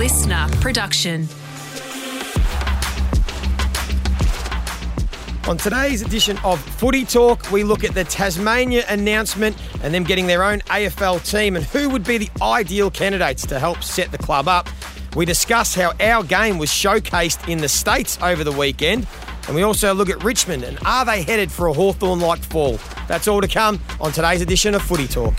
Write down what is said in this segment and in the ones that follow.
LiSTNR production. On today's edition of Footy Talk, we look at the Tasmania announcement and them getting their own AFL team and who would be the ideal candidates to help set the club up. We discuss how our game was showcased in the States over the weekend. And we also look at Richmond and are they headed for a Hawthorn like fall? That's all to come on today's edition of Footy Talk.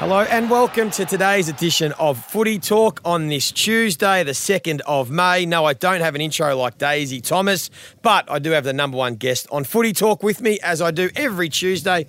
Hello and welcome to today's edition of Footy Talk on this Tuesday, the 2nd of May. No, I don't have an intro like Daisy Thomas, but I do have the number one guest on Footy Talk with me, as I do every Tuesday.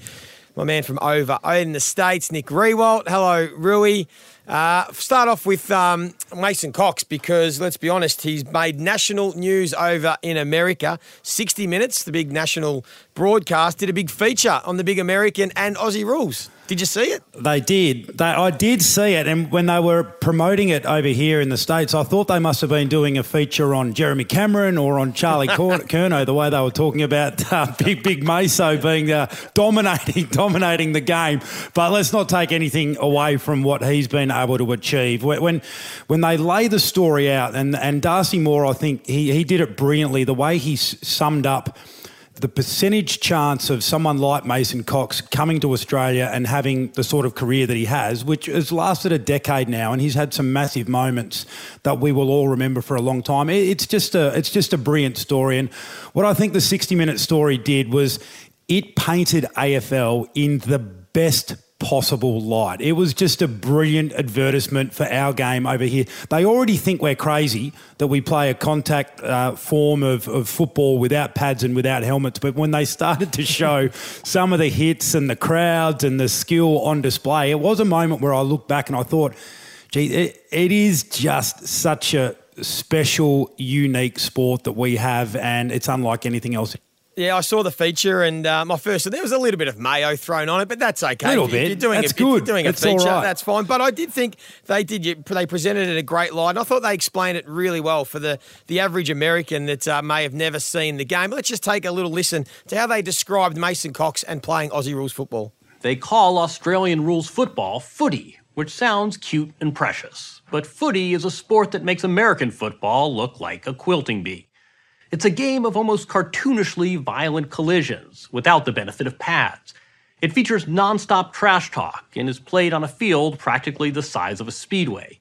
My man from over in the States, Nick Riewoldt. Hello, Rooey. Uh, start off with um, Mason Cox because let's be honest, he's made national news over in America. 60 Minutes, the big national broadcast, did a big feature on the big American and Aussie rules. Did you see it? They did. They, I did see it, and when they were promoting it over here in the states, I thought they must have been doing a feature on Jeremy Cameron or on Charlie Curnow, the way they were talking about uh, Big Big Meso being uh, dominating dominating the game. But let's not take anything away from what he's been able to achieve. When when they lay the story out, and and Darcy Moore, I think he he did it brilliantly. The way he summed up the percentage chance of someone like Mason Cox coming to Australia and having the sort of career that he has, which has lasted a decade now, and he's had some massive moments that we will all remember for a long time. It's just a it's just a brilliant story, and what I think the sixty minute story did was it painted AFL in the best possible light. It was just a brilliant advertisement for our game over here. They already think we're crazy that we play a contact uh, form of, of football without pads and without helmets. But when they started to show some of the hits and the crowds and the skill on display, it was a moment where I looked back and I thought, gee, it, it is just such a special, unique sport that we have, and it's unlike anything else yeah, I saw the feature, and uh, my first there was a little bit of mayo thrown on it, but that's okay. A little bit. You're doing that's a, good. doing a that's feature, that's fine. But I did think they did. They presented it in a great light. I thought they explained it really well for the the average American that uh, may have never seen the game. Let's just take a little listen to how they described Mason Cox and playing Aussie rules football. They call Australian rules football footy, which sounds cute and precious. But footy is a sport that makes American football look like a quilting bee. It's a game of almost cartoonishly violent collisions without the benefit of pads. It features nonstop trash talk and is played on a field practically the size of a speedway.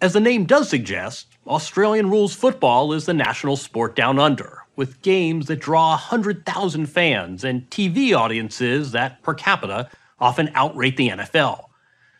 As the name does suggest, Australian rules football is the national sport down under, with games that draw 100,000 fans and TV audiences that, per capita, often outrate the NFL.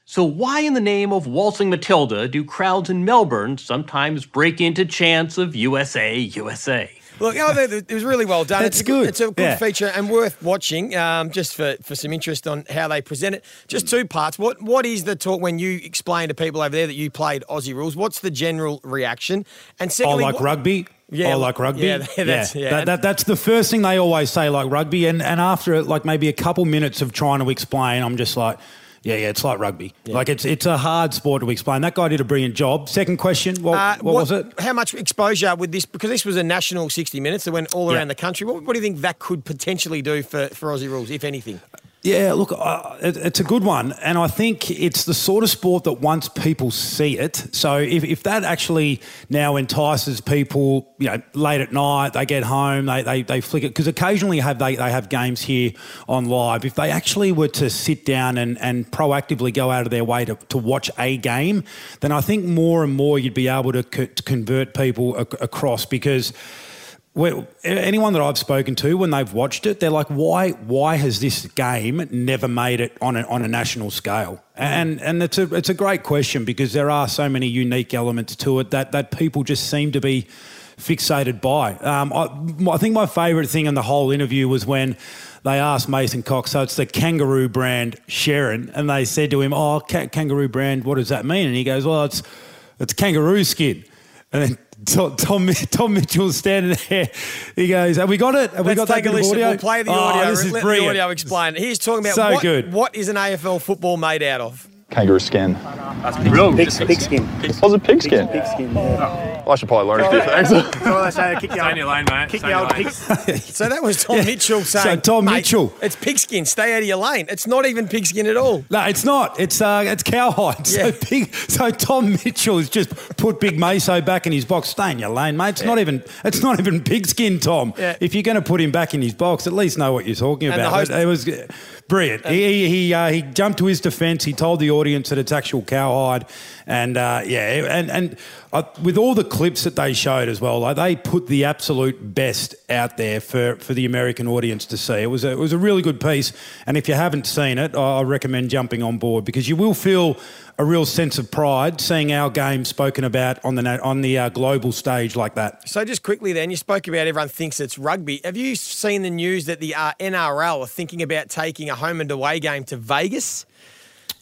So, why in the name of Waltzing Matilda do crowds in Melbourne sometimes break into chants of USA, USA? Look, oh, it was really well done. That's it's good. It's a good yeah. feature and worth watching, um, just for, for some interest on how they present it. Just two parts. What What is the talk when you explain to people over there that you played Aussie rules? What's the general reaction? And secondly, oh, like what, rugby. Yeah, oh, like rugby. Yeah, that's, yeah. That, that, that's the first thing they always say, like rugby. And and after like maybe a couple minutes of trying to explain, I'm just like yeah, yeah, it's like rugby. Yeah. Like it's it's a hard sport to explain. That guy did a brilliant job. Second question, what, uh, what, what, was it? How much exposure would this? Because this was a national 60 minutes that went all yeah. around the country. What, what do you think that could potentially do for, for Aussie rules, if anything? Yeah, look, uh, it, it's a good one. And I think it's the sort of sport that once people see it, so if, if that actually now entices people, you know, late at night, they get home, they, they, they flick it, because occasionally have they, they have games here on live. If they actually were to sit down and, and proactively go out of their way to, to watch a game, then I think more and more you'd be able to, co- to convert people ac- across because – anyone that I've spoken to when they've watched it, they're like, "Why? Why has this game never made it on a, on a national scale?" And and it's a it's a great question because there are so many unique elements to it that that people just seem to be fixated by. Um, I, I think my favourite thing in the whole interview was when they asked Mason Cox, so it's the kangaroo brand Sherrin, and they said to him, "Oh, ca- kangaroo brand, what does that mean?" And he goes, "Well, it's it's kangaroo skin." And then Tom, Tom, Tom Mitchell's standing there. He goes, "Have we got it? Have Let's we got take that a listen. audio? We'll play the oh, audio. This is Let brilliant. the audio explain. He's talking about so what, good. what is an AFL football made out of? Kangaroo skin. That's pig, pig, pig skin. Was it pig skin? Pig skin, yeah. I should probably learn a few things. That's all they say. Kick the Stay your old, lane, mate. kick Stay the old pig. So that was Tom Mitchell saying. So Tom Mitchell. It's pigskin. Stay out of your lane. It's not even pigskin at all. No, it's not. It's uh, it's cowhide. Yeah. So big. So Tom Mitchell has just put Big Meso back in his box. Stay in your lane, mate. It's not even. It's not even pigskin, Tom. Yeah. If you're going to put him back in his box, at least know what you're talking And the about. host- But it was uh, brilliant. he he he, uh, he jumped to his defence. He told the audience that it's actual cowhide, and uh, yeah, and and uh, with all the clips that they showed as well, like they put the absolute best out there for, for the American audience to see. It was a, it was a really good piece, and if you haven't seen it, I recommend jumping on board because you will feel a real sense of pride seeing our game spoken about on the on the uh, global stage like that. So just quickly, then you spoke about everyone thinks it's rugby. Have you seen the news that the uh, NRL are thinking about taking a home and away game to Vegas?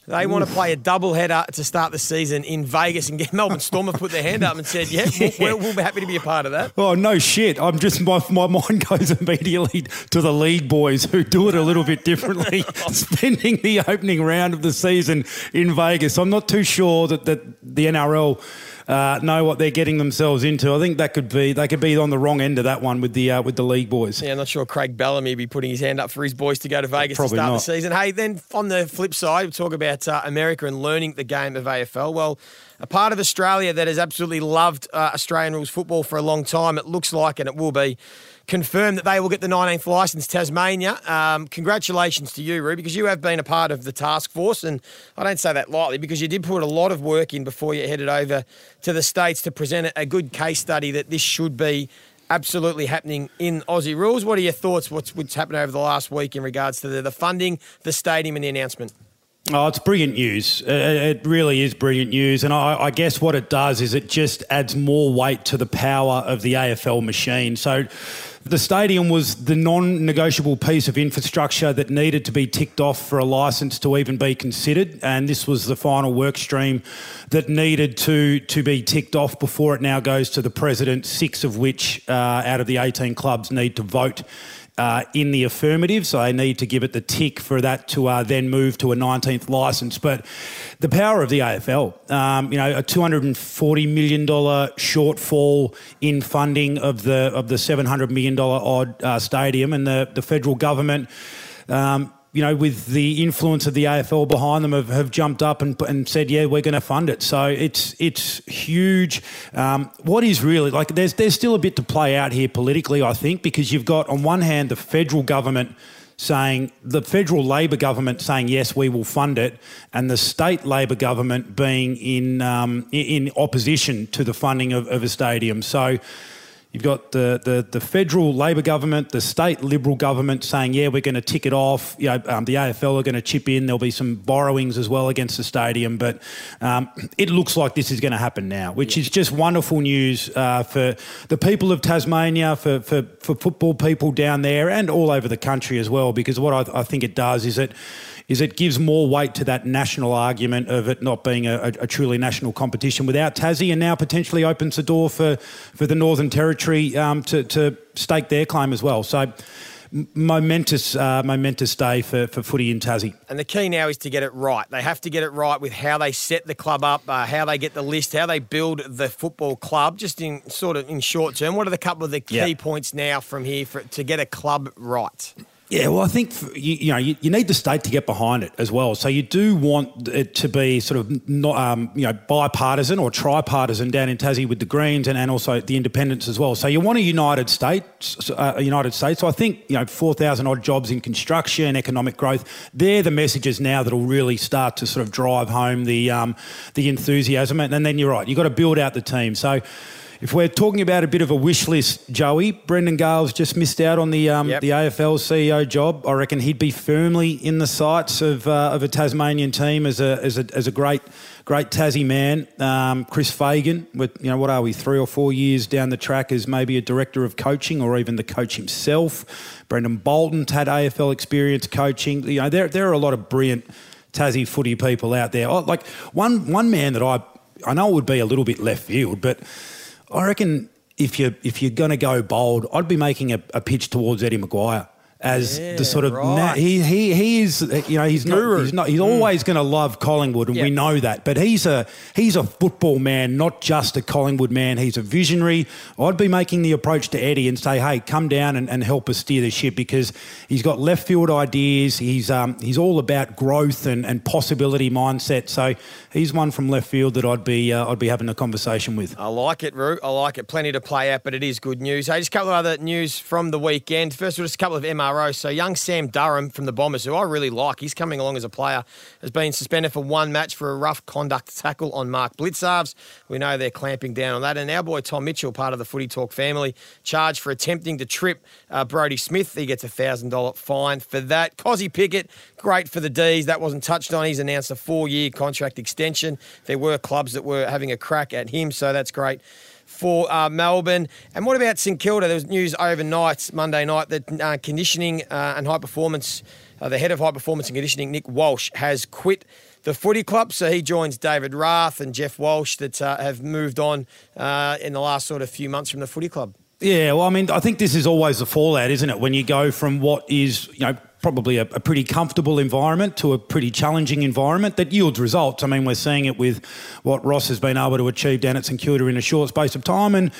They want to play a double header to start the season in Vegas and get Melbourne Storm have put their hand up and said, "Yeah, we'll, we'll be happy to be a part of that." Oh no shit! I'm just my my mind goes immediately to the league boys who do it a little bit differently, oh. spending the opening round of the season in Vegas. I'm not too sure that that the NRL uh, know what they're getting themselves into. I think that could be they could be on the wrong end of that one with the uh, with the league boys. Yeah, I'm not sure Craig Bellamy be putting his hand up for his boys to go to Vegas Probably to start not. the season. Hey, then on the flip side, we talk about uh, America and learning the game of AFL. Well, a part of Australia that has absolutely loved uh, Australian rules football for a long time, it looks like, and it will be confirmed that they will get the 19th licence, Tasmania. Um, congratulations to you, Roo, because you have been a part of the task force, and I don't say that lightly because you did put a lot of work in before you headed over to the States to present a good case study that this should be absolutely happening in Aussie rules. What are your thoughts? What's, what's happened over the last week in regards to the, the funding, the stadium, and the announcement? Oh, it's brilliant news. Uh, It really is brilliant news. And I, I guess what it does is it just adds more weight to the power of the AFL machine. So the stadium was the non negotiable piece of infrastructure that needed to be ticked off for a licence to even be considered. And this was the final work stream that needed to, to be ticked off before it now goes to the president, six of which uh, out of the 18 clubs need to vote uh, in the affirmative, so they need to give it the tick for that to uh, then move to a 19th licence. But the power of the AFL, um, you know, a 240 million dollar shortfall in funding of the of the 700 million dollar odd uh, stadium, and the the federal government. Um, you know, with the influence of the AFL behind them, have, have jumped up and, and said, "Yeah, we're going to fund it." So it's it's huge. Um, what is really like? There's there's still a bit to play out here politically, I think, because you've got on one hand the federal government saying the federal Labor government saying yes, we will fund it, and the state Labor government being in um, in opposition to the funding of, of a stadium. So. You've got the, the, the federal Labor government, the state Liberal government saying, yeah, we're going to tick it off. You know, um, the AFL are going to chip in. There'll be some borrowings as well against the stadium. But um, it looks like this is going to happen now, which is just wonderful news uh, for the people of Tasmania, for, for, for football people down there and all over the country as well. Because what I, I think it does is it is it gives more weight to that national argument of it not being a, a, truly national competition without Tassie, and now potentially opens the door for, for the Northern Territory um, to, to stake their claim as well. So momentous, uh, momentous day for, for footy in Tassie. And the key now is to get it right. They have to get it right with how they set the club up, uh, how they get the list, how they build the football club. Just in sort of in short term, what are the couple of the key Yeah. points now from here for, to get a club right? Yeah, well, I think you, you know you, you need the state to get behind it as well. So you do want it to be sort of not um, you know bipartisan or tripartisan down in Tassie with the Greens and, and also the Independents as well. So you want a united state, uh, united States. So I think you know four thousand odd jobs in construction, economic growth. They're the messages now that will really start to sort of drive home the um, the enthusiasm. And, and then you're right, you've got to build out the team. So. If we're talking about a bit of a wish list, Joey, Brendon Gale's just missed out on the um, Yep. the AFL CEO job. I reckon he'd be firmly in the sights of uh, of a Tasmanian team as a as a as a great great Tassie man. Um, Chris Fagan, with you know what are we three or four years down the track as maybe a director of coaching or even the coach himself. Brendon Bolton's had AFL experience coaching. You know there there are a lot of brilliant Tassie footy people out there. Oh, like one one man that I I know would be a little bit left field, but I reckon if you if you're going to go bold, I'd be making a, a pitch towards Eddie McGuire as Yeah, the sort of right. he he he is uh, you know he's Guru. not he's not he's always going to love Collingwood and Yep. we know that but he's a he's a football man not just a Collingwood man he's a visionary I'd be making the approach to Eddie and say hey come down and, and help us steer the ship because he's got left field ideas he's um he's all about growth and, and possibility mindset so he's one from left field that I'd be uh, I'd be having a conversation with I like it, Root. I like it. Plenty to play out, but it is good news. Hey, just a couple of other news from the weekend. First of all, just a couple of MROs. So, young Sam Durham from the Bombers, who I really like, he's coming along as a player, has been suspended for one match for a rough conduct tackle on Mark Blicavs. We know they're clamping down on that. And our boy Tom Mitchell, part of the Footy Talk family, charged for attempting to trip uh, Brodie Smith. He gets a $1,000 fine for that. Kozzy Pickett, great for the D's. That wasn't touched on. He's announced a four year contract extension. There were clubs that were having a crack at him, so that's great for uh, Melbourne. And what about St Kilda? There was news overnight, Monday night, that uh, conditioning uh, and high performance, uh, the head of high performance and conditioning, Nick Walsh, has quit the footy club. So he joins David Rath and Jeff Walsh that uh, have moved on uh, in the last sort of few months from the footy club. Yeah, well, I mean, I think this is always the fallout, isn't it? When you go from what is, you know, probably a, a pretty comfortable environment to a pretty challenging environment that yields results. I mean, we're seeing it with what Ross has been able to achieve down at St Kilda in a short space of time, and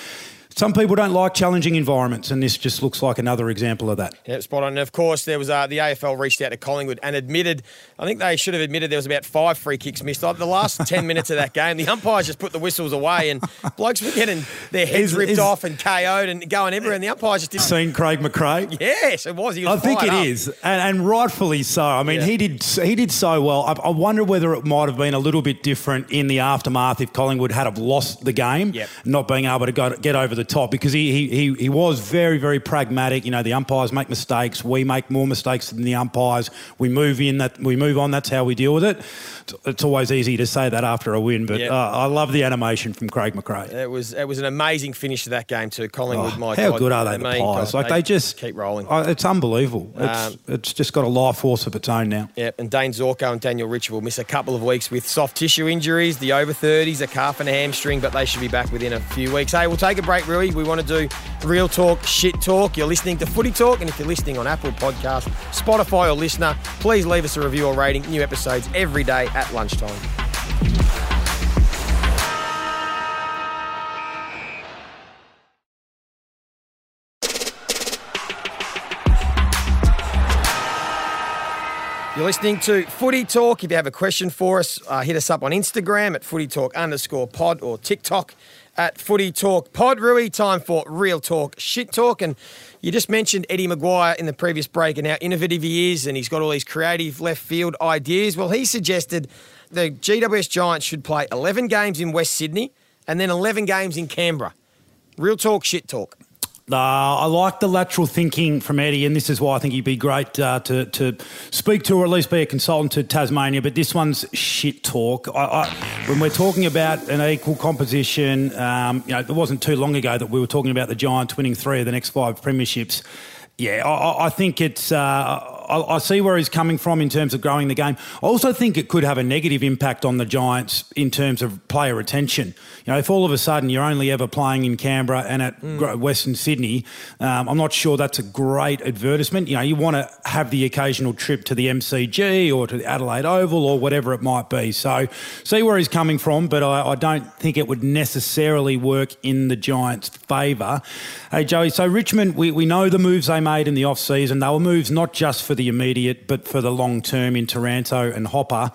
some people don't like challenging environments, and this just looks like another example of that. Yeah, spot on. And of course, there was uh, the AFL reached out to Collingwood and admitted. I think they should have admitted there was about five free kicks missed. Like the last ten minutes of that game, the umpires just put the whistles away, and blokes were getting their heads Is- ripped is- off and KO'd and going everywhere. And the umpires just didn't. Seen Craig McRae? Yes, it was. He I think it up. is, and, and rightfully so. I mean, Yeah. he did he did so well. I, I wonder whether it might have been a little bit different in the aftermath if Collingwood had have lost the game, Yep. not being able to go, get over the top because he, he he he was very very pragmatic. You know, the umpires make mistakes. We make more mistakes than the umpires. We move in that we move on. That's how we deal with it. It's, always easy to say that after a win, but Yep. uh, I love the animation from Craig McRae. It was it was an amazing finish to that game too. Collingwood, Oh, my how God, good are they, the Pies? Like they just keep rolling. Oh, it's unbelievable. It's Um, it's just got a life force of its own now. Yep, and Dayne Zorko and Daniel Rich will miss a couple of weeks with soft tissue injuries, the over 30s, a calf and a hamstring, but they should be back within a few weeks. Hey, we'll take a break, We want to do real talk, shit talk. You're listening to Footy Talk, and if you're listening on Apple Podcast, Spotify, or LiSTNR, please leave us a review or rating. New episodes every day at lunchtime. You're listening to Footy Talk. If you have a question for us, uh, hit us up on Instagram at Footy Talk underscore pod or TikTok at Footy Talk Pod. Rooey, time for real talk, shit talk. And you just mentioned Eddie McGuire in the previous break and how innovative he is, and he's got all these creative left field ideas. Well, he suggested the GWS Giants should play 11 games in West Sydney and then 11 games in Canberra. Real talk, shit talk. Uh, I like the lateral thinking from Eddie, and this is why I think he'd be great uh, to, to speak to or at least be a consultant to Tasmania. But this one's shit talk. I, I, when we're talking about an equal composition, um, you know, it wasn't too long ago that we were talking about the Giants winning three of the next five premierships. Yeah, I, I- think it's. Uh, I, I see where he's coming from in terms of growing the game. I also think it could have a negative impact on the Giants in terms of player retention. You know, if all of a sudden you're only ever playing in Canberra and at Gr- Western Sydney, um, I'm not sure that's a great advertisement. You know, you want to have the occasional trip to the MCG or to the Adelaide Oval or whatever it might be. So, see where he's coming from, but I, I don't think it would necessarily work in the Giants' favour. Hey, Joey, so Richmond, we, we know the moves they made in the off season. They were moves not just for the immediate, but for the long term in Taranto and Hopper.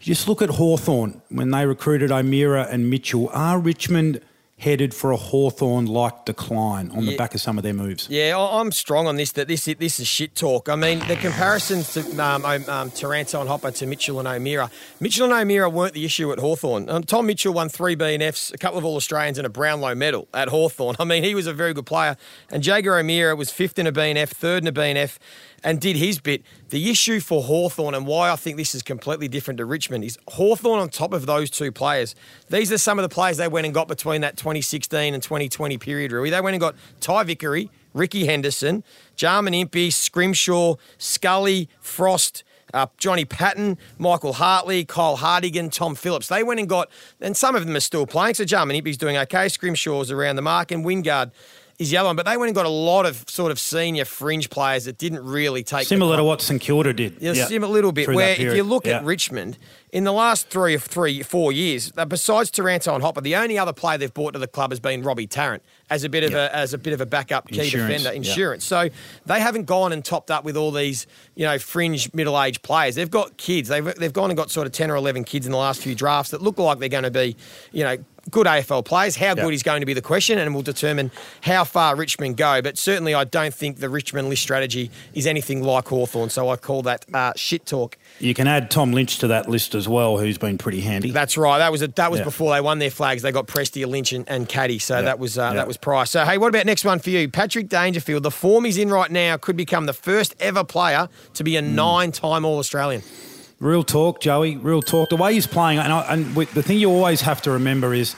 You just look at Hawthorn when they recruited O'Meara and Mitchell. Are Richmond headed for a Hawthorn like decline on the back of some of their moves? Yeah, I'm strong on this. That this this is shit talk. I mean, the comparisons to um, um, Taranto and Hopper to Mitchell and O'Meara. Mitchell and O'Meara weren't the issue at Hawthorn. Um, Tom Mitchell won three BNFs, a couple of All Australians, and a Brownlow medal at Hawthorn. I mean, he was a very good player. And Jaeger O'Meara was fifth in a BNF, third in a BNF, and did his bit. The issue for Hawthorn and why I think this is completely different to Richmond is Hawthorn on top of those two players. These are some of the players they went and got between that 2016 and 2020 period, Rooey. They went and got Ty Vickery, Ricky Henderson, Jarman Impey, Scrimshaw, Scully, Frost, uh, Johnny Patton, Michael Hartley, Kyle Hartigan, Tom Phillips. They went and got, and some of them are still playing. So Jarman Impey's doing okay. Scrimshaw's around the mark, and Wingard is the other one. But they went and got a lot of sort of senior fringe players that didn't really take Similar to what St Kilda did. Yeah, Yeah. sim- a little bit. Through Where if you look Yeah. at Richmond in the last three or three, four years, uh, besides Taranto and Hopper, the only other player they've brought to the club has been Robbie Tarrant as a bit of a as a bit of a backup key Insurance, defender, insurance. So they haven't gone and topped up with all these you know fringe middle aged players. They've got kids. They've they've gone and got sort of ten or eleven kids in the last few drafts that look like they're going to be you know. Good AFL players. How good is going to be the question, and will determine how far Richmond go. But certainly, I don't think the Richmond list strategy is anything like Hawthorn. So I call that uh, shit talk. You can add Tom Lynch to that list as well, who's been pretty handy. That's right. That was a, that was Yeah. before they won their flags. They got Prestia, Lynch, and, and Caddy. So that was uh, Yeah. that was price. So hey, what about next one for you, Patrick Dangerfield? The form he's in right now could become the first ever player to be a Hmm. nine-time All Australian. Real talk, Joey. Real talk. The way he's playing, and, I, and with, the thing you always have to remember is,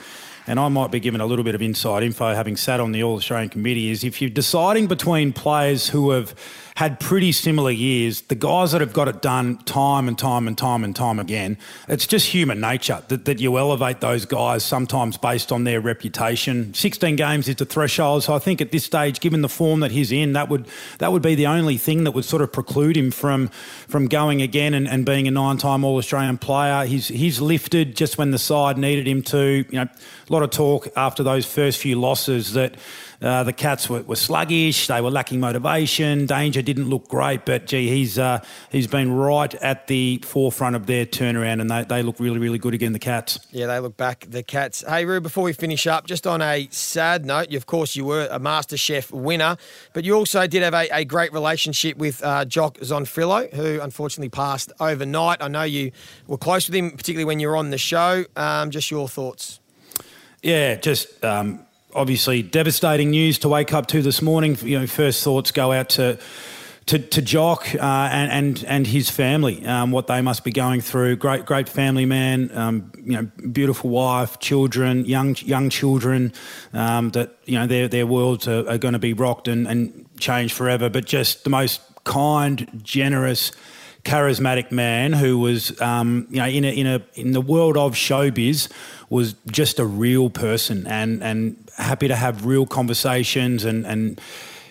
and I might be given a little bit of inside info having sat on the All Australian committee, is if you're deciding between players who have had pretty similar years, the guys that have got it done time and time and time and time again, it's just human nature that, that you elevate those guys sometimes based on their reputation. 16 games is the threshold, so I think at this stage, given the form that he's in, that would that would be the only thing that would sort of preclude him from from going again and, and being a nine-time All-Australian player. He's he's lifted just when the side needed him to. You know, a lot of talk after those first few losses that uh, the Cats were, were sluggish, they were lacking motivation. Danger didn't look great, but gee, he's uh, he's been right at the forefront of their turnaround, and they, they look really really good again. The Cats. Yeah, they look back, the Cats. Hey, Roo, before we finish up, just on a sad note, of course, you were a MasterChef winner, but you also did have a, a great relationship with uh, Jock Zonfrillo, who unfortunately passed overnight. I know you were close with him, particularly when you were on the show. Um, just your thoughts. Yeah, just um, obviously devastating news to wake up to this morning. You know, first thoughts go out to. To, to Jock uh, and, and and his family, um, what they must be going through. Great great family man, um, you know, beautiful wife, children, young young children. Um, that you know their their worlds are, are going to be rocked and, and changed forever. But just the most kind, generous, charismatic man who was, um, you know, in a, in a in the world of showbiz, was just a real person and and happy to have real conversations and and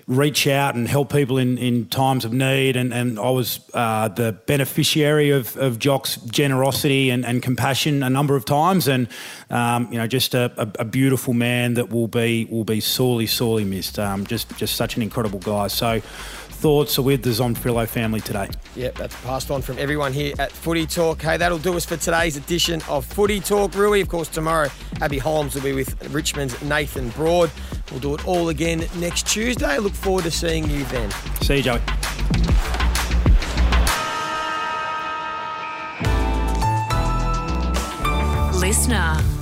reach out and help people in, in times of need. And, and I was uh, the beneficiary of, of Jock's generosity and, and compassion a number of times. And, um, you know, just a, a, a beautiful man that will be will be sorely, sorely missed. Um, just, just such an incredible guy. So thoughts are with the Zonfrillo family today. Yep, that's passed on from everyone here at Footy Talk. Hey, that'll do us for today's edition of Footy Talk. Rooey, of course, tomorrow Abbey Holmes will be with Richmond's Nathan Broad. We'll do it all again next Tuesday. Look forward to seeing you then. See you, Joey. LiSTNR.